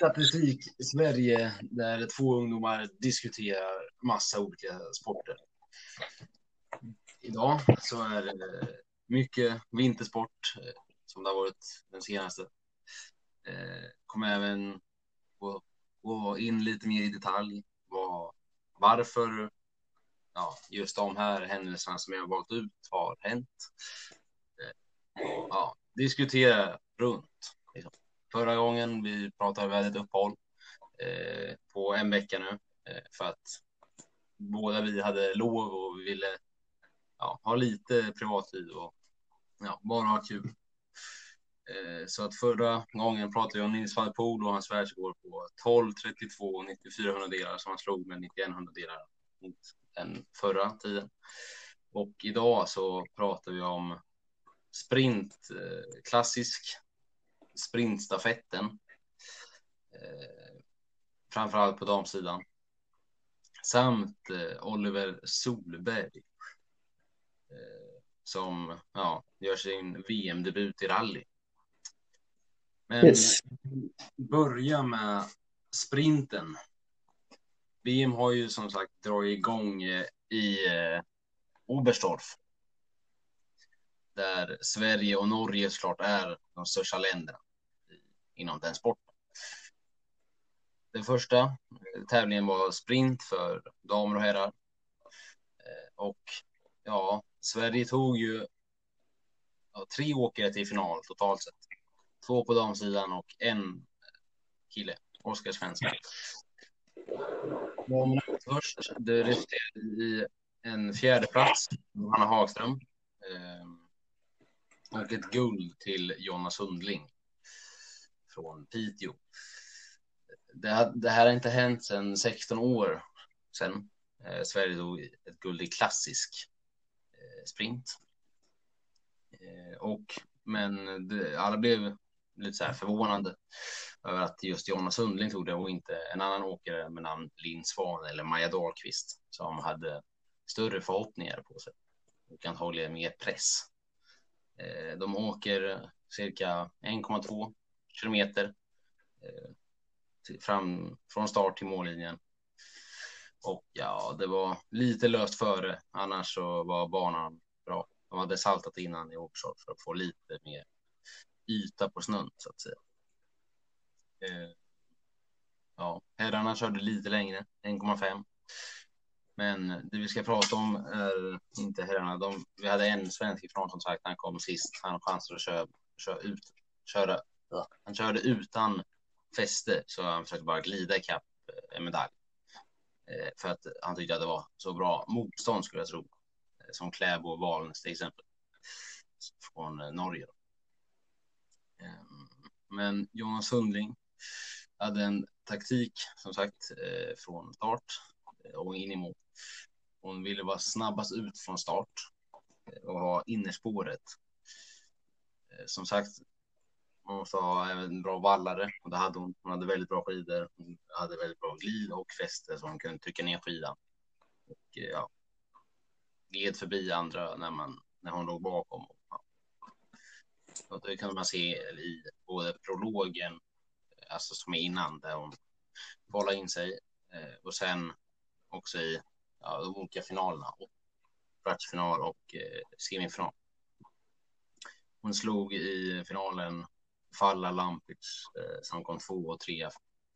statistik Sverige där två ungdomar diskuterar massa olika sporter. Idag så är det mycket vintersport eh, som det har varit den senaste. Eh, kommer även gå, gå in lite mer i detalj vad, varför ja, just de här händelserna som jag har valt ut har hänt. Eh, ja, diskutera runt. Förra gången vi pratade vi hade ett uppehåll eh, på en vecka nu eh, för att båda vi hade lov och vi ville ja, ha lite privatliv och ja, bara ha kul. Eh, så att förra gången pratade jag om Nils van der Poel och hans världsrekord på 12, 32 94 hundradelar som han slog med 91 hundradelar mot den förra tiden. Och idag så pratar vi om sprint, eh, klassisk sprintstafetten. Eh, framförallt på damsidan. Samt eh, Oliver Solberg. Eh, som ja, gör sin VM-debut i rally. Men yes. börja med sprinten. VM har ju som sagt dragit igång eh, i eh, Oberstdorf där Sverige och Norge såklart är de största länderna inom den sporten. Den första eh, tävlingen var sprint för damer och herrar. Eh, och ja, Sverige tog ju ja, tre åkare till final totalt sett. Två på damsidan och en kille, Oskar Svensson. Damerna först. Det resulterade i en fjärde plats, Johanna Hagström. Eh, och ett guld till Jonna Sundling från Piteå. Det, det här har inte hänt sedan 16 år sedan eh, Sverige tog ett guld i klassisk eh, sprint. Eh, och, men det, alla blev lite så här förvånade över att just Jonna Sundling tog det och inte en annan åkare med namn Linn Svan eller Maja Dahlqvist som hade större förhoppningar på sig och antagligen mer press. Eh, de åker cirka 1,2 kilometer eh, fram från start till mållinjen. Och ja, det var lite löst före. Annars så var banan bra. De hade saltat innan i Oxford för att få lite mer yta på snön så att säga. Eh, ja, herrarna körde lite längre, 1,5. Men det vi ska prata om är inte herrarna. De, vi hade en svensk ifrån som sagt, han kom sist. Han har chanser att köra, köra ut, köra. Han körde utan fäste, så han försökte bara glida ikapp eh, en medalj. Eh, för att han tyckte att det var så bra motstånd skulle jag tro. Eh, som Kläbo och Valnes till exempel. Från Norge. Då. Ehm, men Jonas Sundling hade en taktik som sagt från start och in i mål. Hon ville vara snabbast ut från start och ha innerspåret. Som sagt, man måste ha även bra vallare och det hade hon. Hon hade väldigt bra skidor. Hon hade väldigt bra glid och fäste så hon kunde trycka ner skidan. Och eh, ja, gled förbi andra när, man, när hon låg bakom. Ja. Och det kan man se i både prologen, eh, alltså som är innan, där hon bollar in sig eh, och sen också i ja, de olika finalerna. Kvartsfinal och eh, semifinal. Hon slog i finalen Falla Lampic eh, som kom två och tre.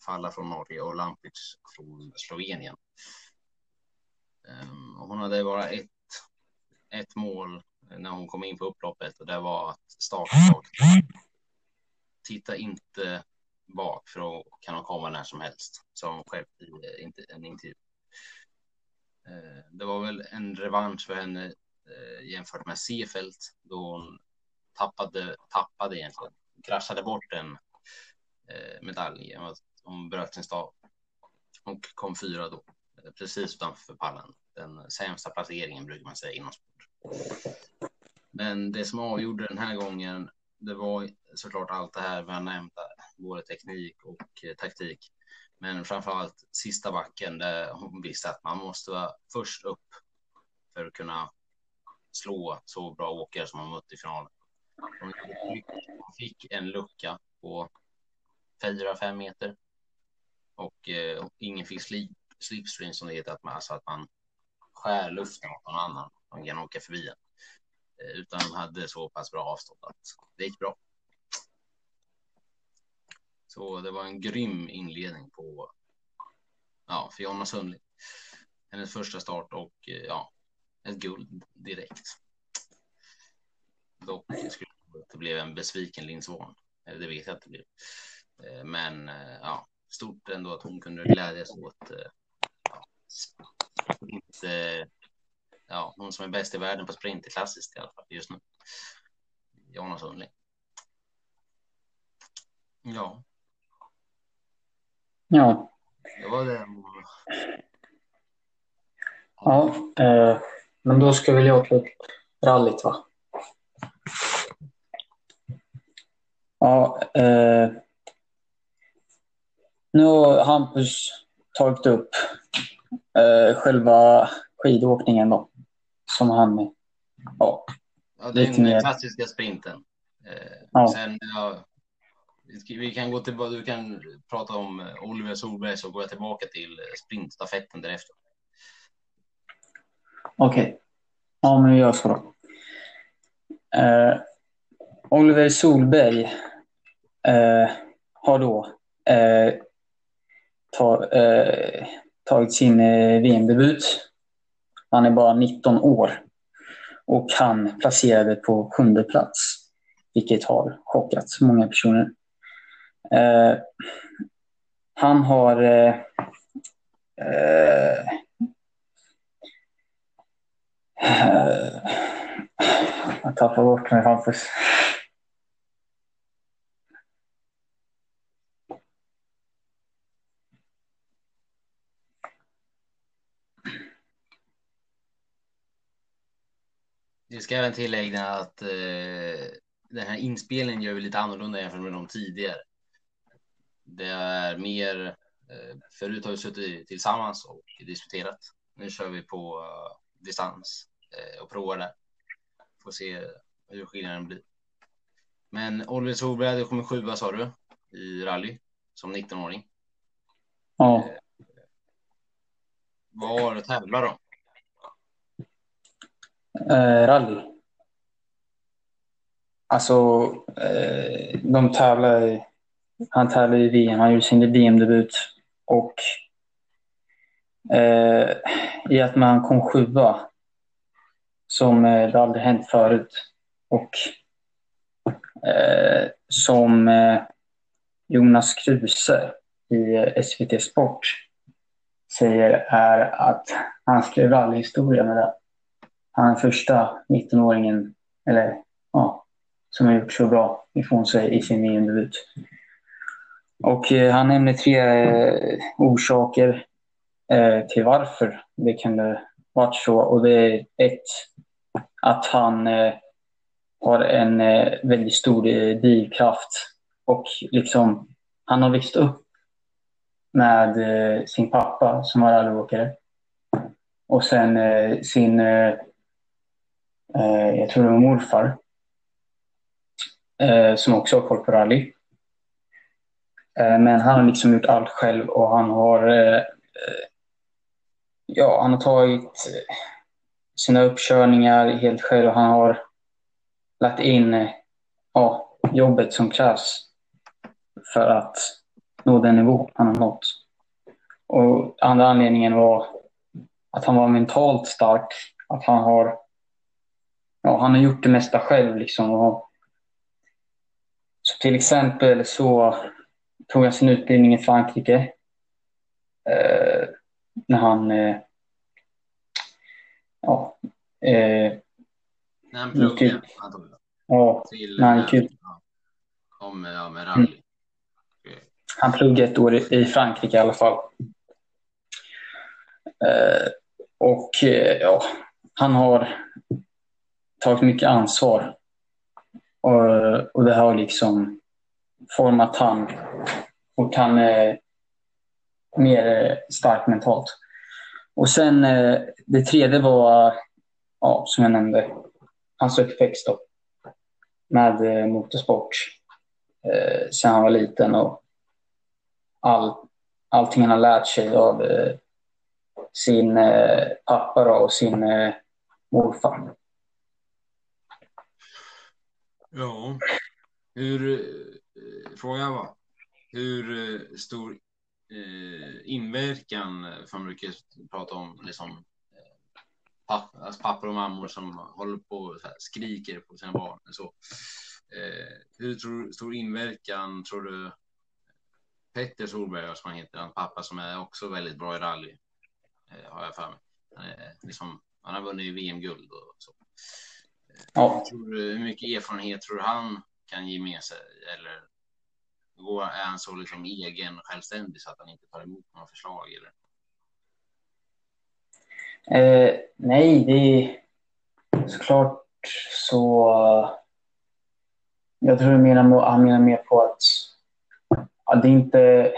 Falla från Norge och Lampic från Slovenien. Um, hon hade bara ett, ett mål när hon kom in på upploppet och det var att starta Titta inte bak för då kan hon komma när som helst, sa hon själv i eh, en intervju. Ehm, det var väl en revansch för henne eh, jämfört med Seefeld då hon tappade, tappade egentligen, kraschade bort en eh, medalj. Hon bröt sin stav och kom fyra då, eh, precis utanför pallen. Den sämsta placeringen brukar man säga inom sport. Men det som avgjorde den här gången, det var såklart allt det här vi har nämnt, både teknik och eh, taktik. Men framförallt sista backen där hon visste att man måste vara först upp för att kunna slå så bra åkare som hon mött i finalen. Hon fick en lucka på 4-5 meter och eh, ingen fick slip, slipstream som det heter, att man, alltså att man skär luften åt någon annan Man kan åka förbi en. Eh, utan de hade så pass bra avstånd att det gick bra. Så det var en grym inledning på ja, för Jonna Sundling. Hennes första start och eh, ja, ett guld direkt. Dock skulle det blev en besviken Linn Svahn. Det vet jag att det blev. Eh, men ja, stort ändå att hon kunde glädjas åt ja, inte ja, hon som är bäst i världen på sprint i klassiskt i alla fall just nu. Jonas Sundling. Ja. Ja. Det var det. Ja, eh, men då ska väl jag ta upp rallyt va? Ja, eh, nu har Hampus tagit upp eh, själva skidåkningen då som han... Ja, ja det är den klassiska sprinten. Eh, ja. Sen, ja, vi kan gå tillbaka, du kan prata om eh, Oliver Solberg så går jag tillbaka till eh, sprintstafetten därefter. Okej. Okay. Ja, men vi gör så då. Eh, Oliver Solberg eh, har då eh, ta, eh, tagit sin eh, VM-debut han är bara 19 år. Och han placerade på sjunde plats, vilket har chockat många personer. Eh, han har eh, eh, jag tappar bort mig, Hampus. Det ska även tillägga att eh, den här inspelningen gör vi lite annorlunda jämfört med de tidigare. Det är mer, eh, förut har vi suttit tillsammans och diskuterat. Nu kör vi på uh, distans eh, och provar där. Får se hur skillnaden blir. Men Oliver Solberg hade kommit sjua sa du i rally som 19-åring. Ja. Eh, var tävlar de? Eh, rally. Alltså, eh, de tävlar, han tävlar i VM, han gjorde sin VM-debut. Och eh, i att man kom sjua, som eh, det aldrig hänt förut. Och eh, som eh, Jonas Kruse i eh, SVT Sport säger är att han skrev rallyhistoria med det han är första 19-åringen eller, ja, som har gjort så bra ifrån sig i sin VM-debut. Och eh, han nämner tre eh, orsaker eh, till varför det kunde varit så. Och det är ett, att han eh, har en eh, väldigt stor eh, drivkraft och liksom, han har växt upp med eh, sin pappa som var rallyåkare och sen sin Eh, jag tror det var morfar, eh, som också har koll på rally. Eh, men han har liksom gjort allt själv och han har, eh, eh, ja, han har tagit eh, sina uppkörningar helt själv och han har lagt in ja, jobbet som krävs för att nå den nivå han har nått. Och andra anledningen var att han var mentalt stark, att han har ja, han har gjort det mesta själv. Liksom. Och, så till exempel så tog han sin utbildning i Frankrike. Eh, när han... Eh, ja, eh, när han pluggade? Ja, till, när han gick ut. Om, ja, med rally. Mm. Han pluggade ett år i Frankrike i alla fall. Eh, och eh, ja, han har tagit mycket ansvar. Och, och det har liksom format han och han är mer eh, stark mentalt. Och sen eh, det tredje var, ja, som jag nämnde, hans uppväxt då, med eh, motorsport eh, sen han var liten och all, allting han har lärt sig av eh, sin eh, pappa då, och sin eh, morfar. Ja, hur, eh, frågan var, hur eh, stor eh, inverkan, eh, för man brukar prata om liksom, papp, alltså pappor och mammor som håller på och skriker på sina barn. Så. Eh, hur tror, stor inverkan tror du Petter Solberg, som han heter, hans pappa som är också väldigt bra i rally, eh, har jag för mig. Han, är, liksom, han har vunnit VM-guld och så. Ja. Du, hur mycket erfarenhet tror du han kan ge med sig? Eller är han så liksom egen och självständig så att han inte tar emot några förslag? Eller? Eh, nej, det är såklart så. Jag tror han menar, han menar mer på att ja, det är inte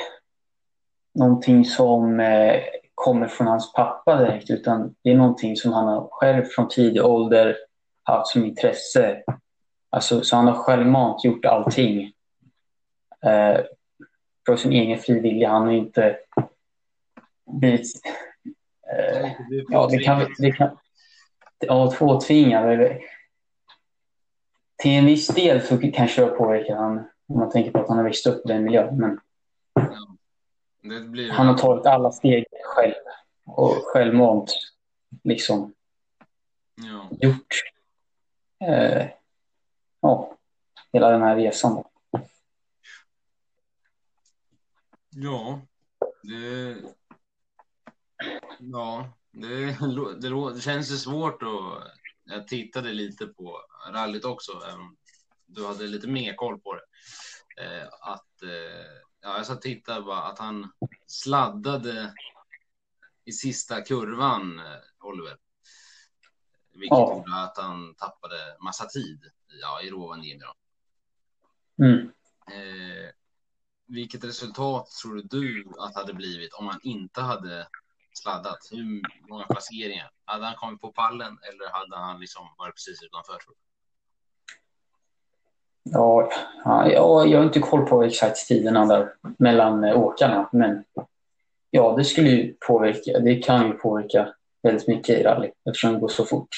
någonting som eh, kommer från hans pappa direkt utan det är någonting som han har själv från tidig ålder haft som intresse. Alltså, så han har självmant gjort allting eh, för sin egen frivilliga. Han har inte blivit... Eh, ja, det kan, det kan, ja, tvåtvingad. Till en viss del så kanske det har påverkat han om man tänker på att han har växt upp i den miljön. Men ja, blir... han har tagit alla steg själv och självmant liksom ja. gjort eh, ja, hela den här resan. Ja, det, ja, det, det, det känns ju svårt att jag tittade lite på rallyt också. Du hade lite mer koll på det. Eh, att, eh, ja, jag satt och tittade bara att han sladdade i sista kurvan, eh, Oliver. Vilket ja. gjorde att han tappade massa tid ja, i Rovaniemi. Mm. Eh, vilket resultat tror du att det hade blivit om han inte hade sladdat? Hur många placeringar? Hade han kommit på pallen eller hade han liksom varit precis utanför? Ja, ja, jag har inte koll på exakt tiderna där mellan eh, åkarna, men ja, det skulle ju påverka. Det kan ju påverka väldigt mycket i rally eftersom det går så fort.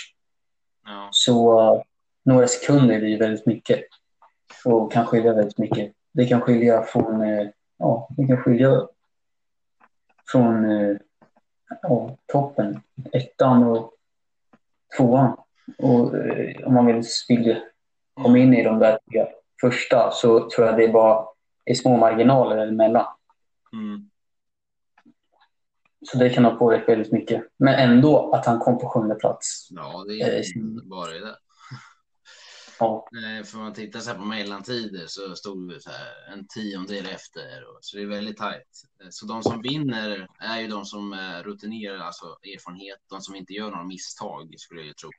Ja. Så uh, några sekunder blir väldigt mycket och kan skilja väldigt mycket. Det kan skilja från, uh, ja, det kan skilja från uh, ja, toppen, ettan och tvåan. Och om man vill spilla komma in i de där första så tror jag det är bara är små marginaler emellan. Mm. Så det kan ha påverkat väldigt mycket. Men ändå att han kom på sjunde plats. Ja, det är eh, bara det. Ja. För man tittar så på mellantider så stod vi så här en tiondel efter. Så det är väldigt tajt. Så de som vinner är ju de som är rutinerade, alltså erfarenhet. De som inte gör några misstag skulle jag ju tro.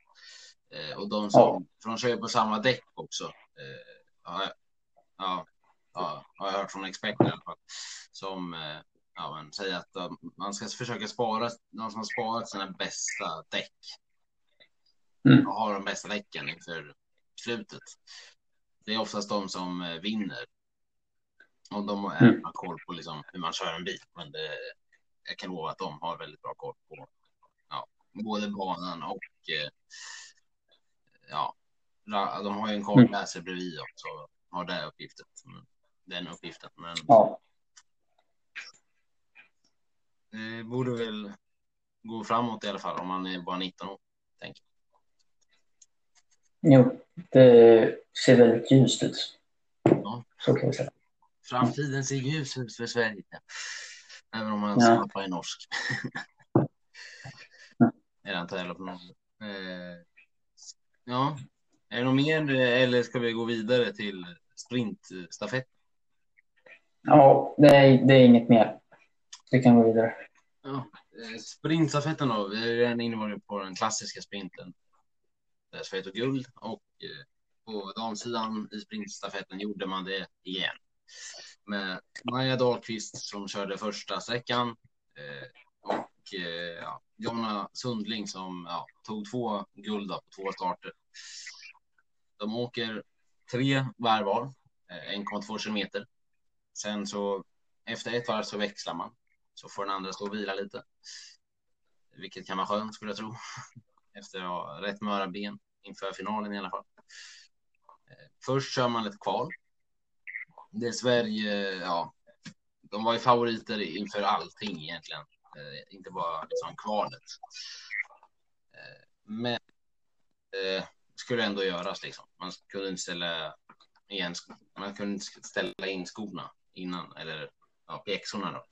Eh, och de som, ja. för de kör på samma däck också. Eh, ja, ja, ja, har jag hört från experter i alla fall. Som eh, ja, men, säger att de, man ska försöka spara de som har sparat sina bästa däck. Mm. Och har de bästa däcken inför slutet. Det är oftast de som eh, vinner. Och de har mm. koll på liksom, hur man kör en bil. Men det, jag kan lova att de har väldigt bra koll på ja, både banan och eh, ja, de har ju en kartläsare mm. bredvid också. Har den uppgiften. Den uppgiften. Men ja. Det borde väl gå framåt i alla fall om man är bara 19 år. Tänker. Jo, det ser väldigt ljust ut. Ja. Så kan vi säga. Framtiden ser ljus ut för Sverige. Även om man ja. snappar i norsk. är det inte heller på någon. Eh, Ja, är det något mer eller ska vi gå vidare till sprintstafett? Ja, det är, det är inget mer. Vi kan gå vidare. Ja, eh, sprintstafetten då. Vi är redan inne på den klassiska sprinten. Eh, Där Sverige tog guld och eh, på damsidan i sprintstafetten gjorde man det igen. Med Maja Dahlqvist som körde första sträckan och ja, Jonna Sundling som ja, tog två guld på två starter. De åker tre varv var, 1,2 kilometer. Sen så efter ett varv så växlar man så får den andra stå och vila lite. Vilket kan vara skönt skulle jag tro. Efter att ha rätt möra ben inför finalen i alla fall. Eh, först kör man ett kval. Det är Sverige, ja, de var ju favoriter inför allting egentligen. Eh, inte bara liksom kvalet. Eh, men eh, skulle ändå göras liksom. Man kunde inte ställa igen, man kunde inte ställa in skorna innan eller ja, pjäxorna då.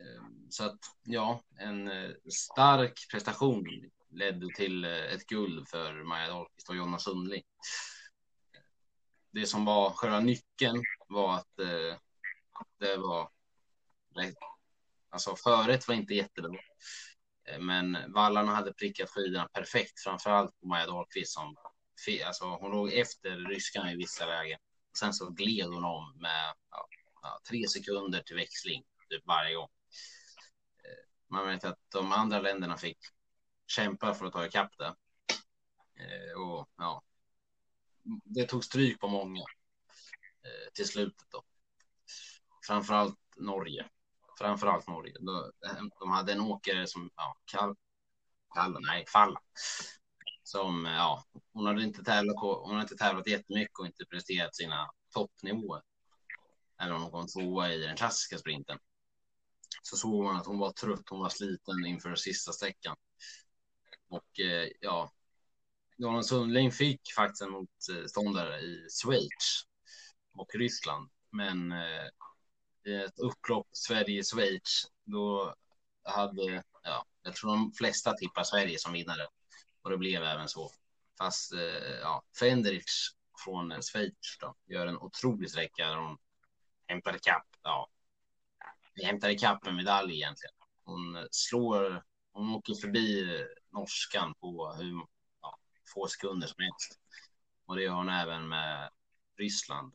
Ehm, så att ja, en eh, stark prestation ledde till eh, ett guld för Maja Dahlqvist och Jonna Sundling. Det som var själva nyckeln var att eh, det var Alltså förrätt var inte jättebra. Ehm, men vallarna hade prickat skidorna perfekt, framförallt på Maja Dahlqvist som alltså, hon låg efter ryskan i vissa lägen. Sen så gled hon om med ja, tre sekunder till växling typ varje gång. Man vet att de andra länderna fick kämpa för att ta ikapp det. Eh, och ja, det tog stryk på många eh, till slutet då. Framförallt Norge. Framförallt Norge. Eh, de hade en åkare som, ja, Kall, Kall nej, Falla. Som, eh, ja, hon hade inte tävlat hon hade inte tävlat jättemycket och inte presterat sina toppnivåer. Även om hon kom tvåa i den klassiska sprinten. Så såg man att hon var trött, hon var sliten inför sista sträckan. Och eh, ja, Jonas Sundling fick faktiskt en motståndare i Schweiz och Ryssland. Men eh, i ett upplopp Sverige-Schweiz, då hade, ja, jag tror de flesta tippar Sverige som vinnare. Och det blev även så. Fast, eh, ja, Fendrich från Schweiz då, gör en otrolig sträcka där hon hämtar ikapp, ja, hämtar ikapp en medalj egentligen. Hon slår, hon åker förbi norskan på hur ja, få sekunder som helst. Och det gör hon även med Ryssland.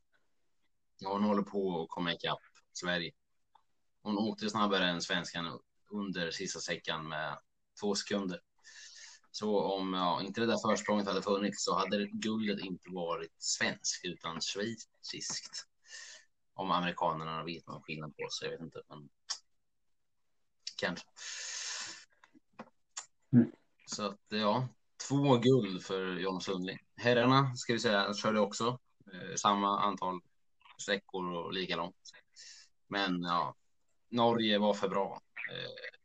Ja, hon håller på att komma ikapp Sverige. Hon åkte snabbare än svenskan under sista säckan med två sekunder. Så om ja, inte det där försprånget hade funnits så hade guldet inte varit svenskt utan schweiziskt. Om amerikanerna vet någon skillnad på sig, jag vet inte. Men kanske. Mm. Så att ja, två guld för John Sundling. Herrarna ska vi säga körde också eh, samma antal sträckor och lika långt. Men ja, Norge var för bra eh,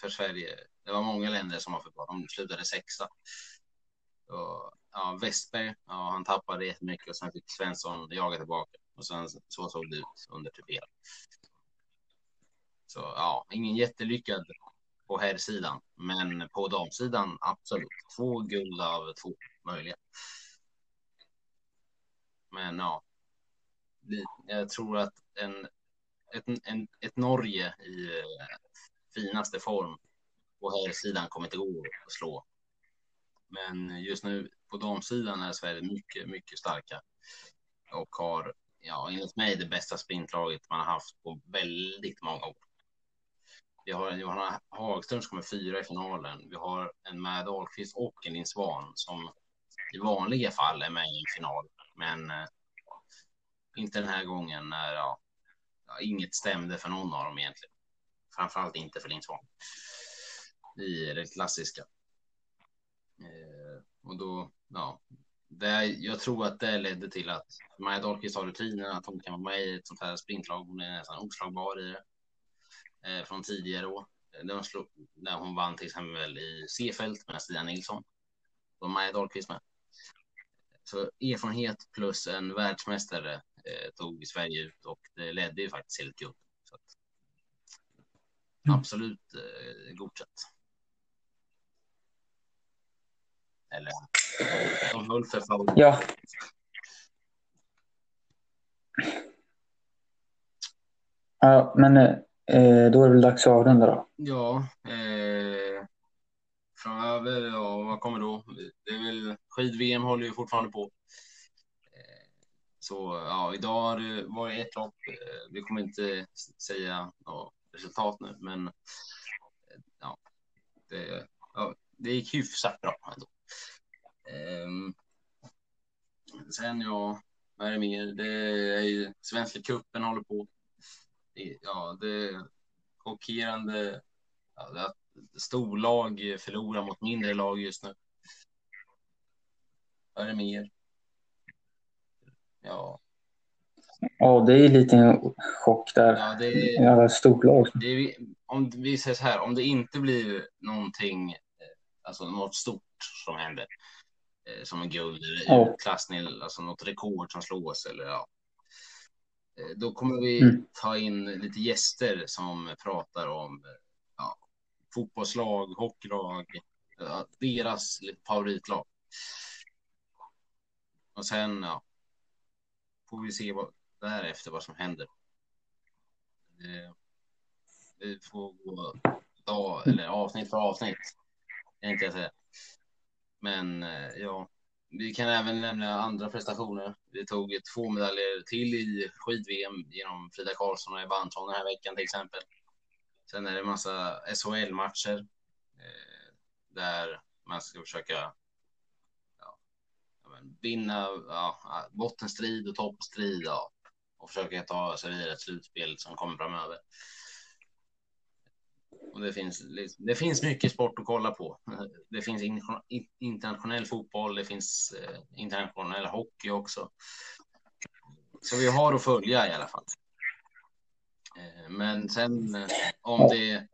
för Sverige. Det var många länder som var för bra. De slutade sexa. Och, ja, Westberg, ja, han tappade jättemycket och sen fick Svensson jaga tillbaka. Och sen så såg det ut under typ hela. Så ja, ingen jättelyckad på herrsidan, men på damsidan absolut. Två guld av två möjliga. Men ja, jag tror att en, ett, en, ett Norge i eh, finaste form på herrsidan kommer inte gå att slå. Men just nu på damsidan är Sverige mycket, mycket starka och har, ja, enligt mig det bästa sprintlaget man har haft på väldigt många år. Vi har en Johanna Hagström som kommer fyra i finalen. Vi har en Mad Ahlqvist och en Linn Svan som i vanliga fall är med i en final. Men eh, inte den här gången när ja, inget stämde för någon av dem egentligen. Framförallt inte för Linn Svan. I det klassiska. Eh, och då, ja, det, jag tror att det ledde till att Maja Dahlqvist har rutinen, att hon kan vara med i ett sånt här sprintlag. Hon är nästan oslagbar i det eh, från tidigare år. De slog, när hon vann till exempel i C-fält med Stina Nilsson. Och Maja Dahlqvist med. Så erfarenhet plus en världsmästare eh, tog Sverige ut och det ledde ju faktiskt till ett guld. Mm. Absolut eh, godkänt. Eller de höll för favorit. Ja. Ja, men eh, då är det väl dags att avrunda då. Ja. Eh, framöver, ja, vad kommer då? Det är väl skid-VM håller ju fortfarande på. Eh, så ja, idag har det ett lopp. Eh, vi kommer inte säga ja, resultat nu, men eh, ja, det, ja, det gick hyfsat bra ändå. Eh, sen ja, vad är det mer? Det är ju Svenska cupen håller på ja, det, chockerande ja, att storlag förlorar mot mindre lag just nu. Vad är det mer? Ja. Ja, det är lite en chock där. Ja, det är, Jävla storlag. det är, om vi säger så här, om det inte blir någonting, eh, alltså något stort som händer, som en guld eller utklassning, alltså något rekord som slås eller ja. Eh, Då kommer vi Mm. ta in lite gäster som pratar om eh, ja, fotbollslag, hockeylag, ja, deras favoritlag. Och sen ja, får vi se vad, därefter vad som händer. Eh, Vi får gå dag, eller avsnitt för avsnitt. Tänkte jag säga. Men eh, ja, vi kan även nämna andra prestationer. Vi tog två medaljer till i skid-VM genom Frida Karlsson och Ebba Andersson den här veckan till exempel. Sen är det massa SHL-matcher eh, där man ska försöka ja, vinna ja, bottenstrid och toppstrid ja, och försöka ta sig vidare ett slutspel som kommer framöver. Och det, finns, det finns mycket sport att kolla på. Det finns internationell fotboll, det finns eh, internationell hockey också. Så vi har att följa i alla fall. Eh, men sen eh, om det är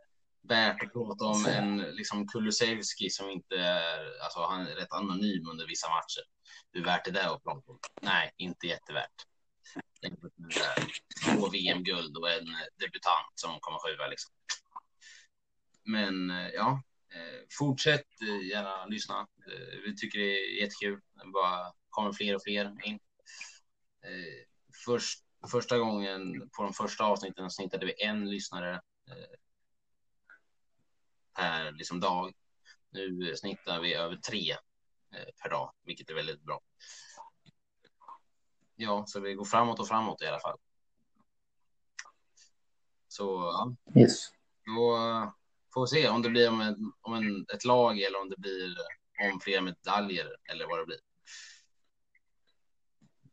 värt att prata om en liksom Kulusevski som inte är, alltså han är rätt anonym under vissa matcher. Hur värt är det att prata om? Nej, inte jättevärt. Det där, Två VM-guld och en debutant som kommer sjua liksom. Men eh, ja, eh, fortsätt eh, gärna lyssna. Vi tycker det är jättekul. Det bara kommer fler och fler in. Först, första gången på de första avsnitten snittade vi en lyssnare per liksom dag. Nu snittar vi över tre per dag, vilket är väldigt bra. Ja, så vi går framåt och framåt i alla fall. Så ja, Yes. då får se om det blir om, en, om en, ett lag eller om det blir om fler medaljer eller vad det blir.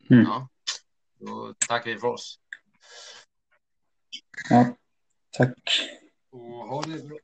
Mm. Ja, då tackar vi för oss. Ja. Tack. Och ha det bra.